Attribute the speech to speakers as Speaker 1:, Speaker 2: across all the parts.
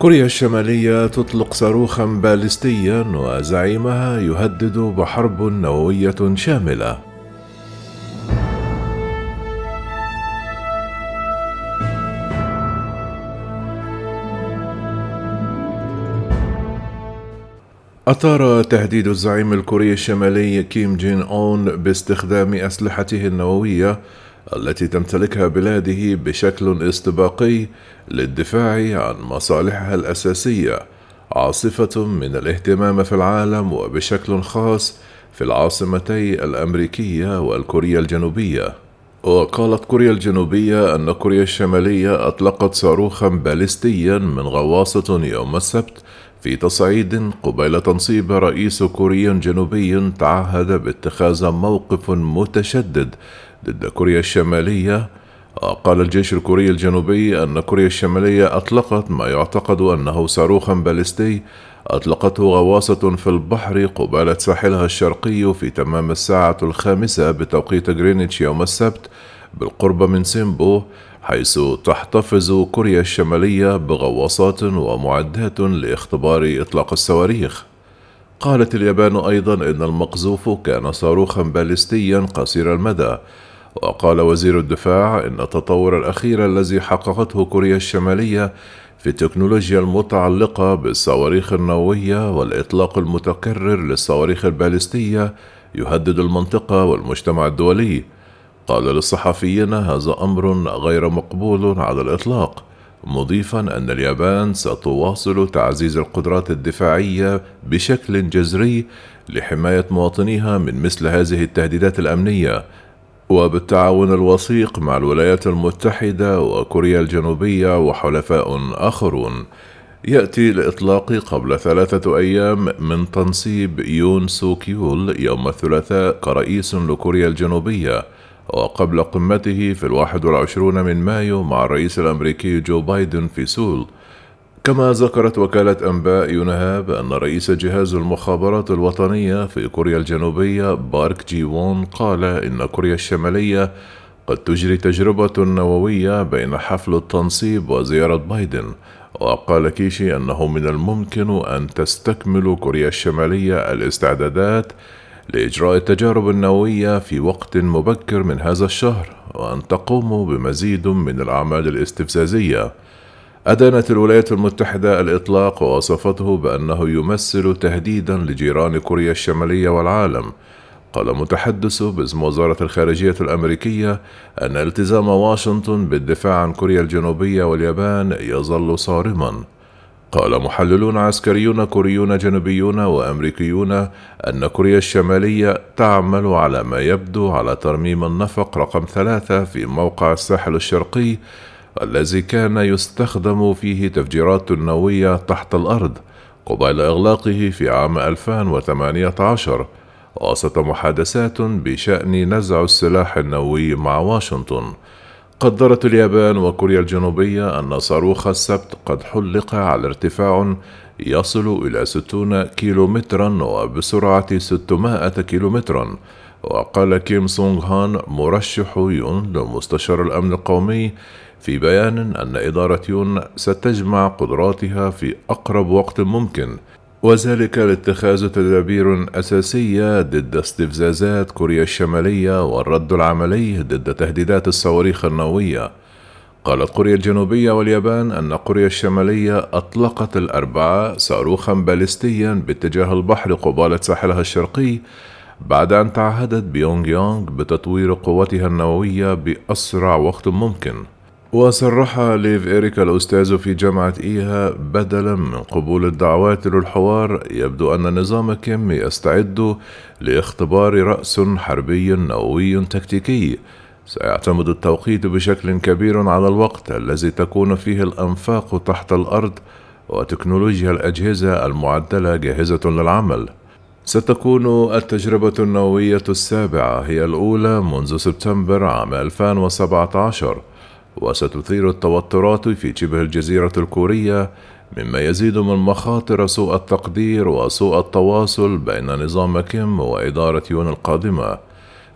Speaker 1: كوريا الشمالية تطلق صاروخا باليستيا وزعيمها يهدد بحرب نووية شاملة. أثار تهديد الزعيم الكوري الشمالي كيم جين أون باستخدام أسلحته النووية التي تمتلكها بلاده بشكل استباقي للدفاع عن مصالحها الأساسية عاصفة من الاهتمام في العالم وبشكل خاص في العاصمتي الأمريكية والكورية الجنوبية. وقالت كوريا الجنوبية أن كوريا الشمالية أطلقت صاروخا باليستيا من غواصة يوم السبت في تصعيد قبيل تنصيب رئيس كوري جنوبي تعهد باتخاذ موقف متشدد ضد كوريا الشمالية. قال الجيش الكوري الجنوبي أن كوريا الشمالية أطلقت ما يعتقد أنه صاروخا باليستي. أطلقته غواصة في البحر قبالة ساحلها الشرقي في تمام الساعة الخامسة بتوقيت غرينتش يوم السبت بالقرب من سيمبو حيث تحتفظ كوريا الشمالية بغواصات ومعدات لاختبار إطلاق الصواريخ. قالت اليابان أيضا إن المقذوف كان صاروخا باليستيا قصير المدى وقال وزير الدفاع إن التطور الأخير الذي حققته كوريا الشمالية في التكنولوجيا المتعلقة بالصواريخ النووية والإطلاق المتكرر للصواريخ البالستية يهدد المنطقة والمجتمع الدولي. قال للصحفيين هذا أمر غير مقبول على الإطلاق مضيفا أن اليابان ستواصل تعزيز القدرات الدفاعية بشكل جذري لحماية مواطنيها من مثل هذه التهديدات الأمنية. وبالتعاون الوثيق مع الولايات المتحدة وكوريا الجنوبية وحلفاء آخرون يأتي الإطلاق قبل ثلاثة أيام من تنصيب يون سوكيول يوم الثلاثاء كرئيس لكوريا الجنوبية وقبل قمته في الواحد والعشرون من مايو مع الرئيس الأمريكي جو بايدن في سول. كما ذكرت وكالة أنباء يونهاب أن رئيس جهاز المخابرات الوطنية في كوريا الجنوبية بارك جي وون قال إن كوريا الشمالية قد تجري تجربة نووية بين حفل التنصيب وزيارة بايدن. وقال كيشي أنه من الممكن أن تستكمل كوريا الشمالية الاستعدادات لإجراء التجارب النووية في وقت مبكر من هذا الشهر وأن تقوم بمزيد من الأعمال الاستفزازية. أدانت الولايات المتحدة الإطلاق ووصفته بأنه يمثل تهديدا لجيران كوريا الشمالية والعالم. قال متحدث باسم وزارة الخارجية الأمريكية أن التزام واشنطن بالدفاع عن كوريا الجنوبية واليابان يظل صارما. قال محللون عسكريون كوريون جنوبيون وأمريكيون أن كوريا الشمالية تعمل على ما يبدو على ترميم النفق رقم ثلاثة في موقع الساحل الشرقي الذي كان يستخدم فيه تفجيرات نووية تحت الأرض قبيل إغلاقه في عام 2018 وسط محادثات بشأن نزع السلاح النووي مع واشنطن. قدرت اليابان وكوريا الجنوبية أن صاروخ السبت قد حلق على ارتفاع يصل إلى 60 كيلومترا وبسرعة 600 كيلومترا وقال كيم سونغ هان مرشح يون لمستشار الأمن القومي في بيان أن إدارة يون ستجمع قدراتها في أقرب وقت ممكن وذلك لاتخاذ تدابير أساسية ضد استفزازات كوريا الشمالية والرد العملي ضد تهديدات الصواريخ النووية. قالت كوريا الجنوبية واليابان أن كوريا الشمالية أطلقت الأربعاء صاروخا باليستيا باتجاه البحر قبالة ساحلها الشرقي بعد أن تعهدت بيونغ يونغ بتطوير قوتها النووية بأسرع وقت ممكن. وصرح ليف إريكا الأستاذ في جامعة إيها بدلا من قبول الدعوات للحوار. يبدو أن نظام كيم يستعد لاختبار رأس حربي نووي تكتيكي. سيعتمد التوقيت بشكل كبير على الوقت الذي تكون فيه الأنفاق تحت الأرض وتكنولوجيا الأجهزة المعدلة جاهزة للعمل. ستكون التجربة النووية السابعة هي الأولى منذ سبتمبر عام 2017 وستثير التوترات في شبه الجزيرة الكورية مما يزيد من مخاطر سوء التقدير وسوء التواصل بين نظام كيم وإدارة يون القادمة.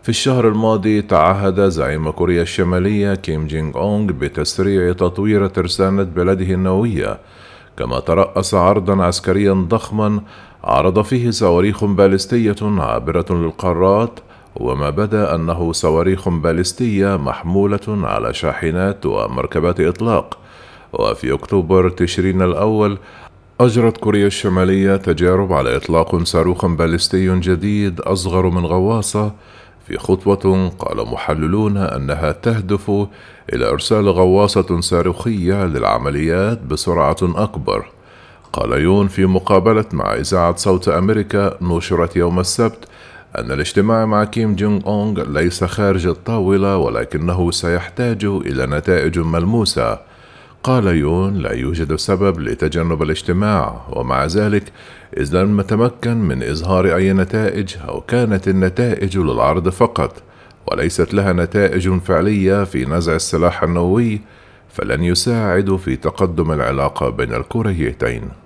Speaker 1: في الشهر الماضي تعهد زعيم كوريا الشمالية كيم جينغ أونغ بتسريع تطوير ترسانة بلده النووية كما ترأس عرضا عسكريا ضخما عرض فيه صواريخ باليستية عابرة للقارات وما بدا أنه صواريخ باليستية محمولة على شاحنات ومركبات إطلاق. وفي أكتوبر تشرين الأول أجرت كوريا الشمالية تجارب على إطلاق صاروخ باليستي جديد أصغر من غواصة في خطوة قال محللون أنها تهدف إلى إرسال غواصة صاروخية للعمليات بسرعة أكبر. قال يون في مقابلة مع إذاعة صوت أمريكا نشرت يوم السبت أن الاجتماع مع كيم جونغ أونغ ليس خارج الطاولة ولكنه سيحتاج إلى نتائج ملموسة. قال يون لا يوجد سبب لتجنب الاجتماع ومع ذلك إذ لم نتمكن من إظهار أي نتائج أو كانت النتائج للعرض فقط وليست لها نتائج فعلية في نزع السلاح النووي فلن يساعد في تقدم العلاقة بين الكوريتين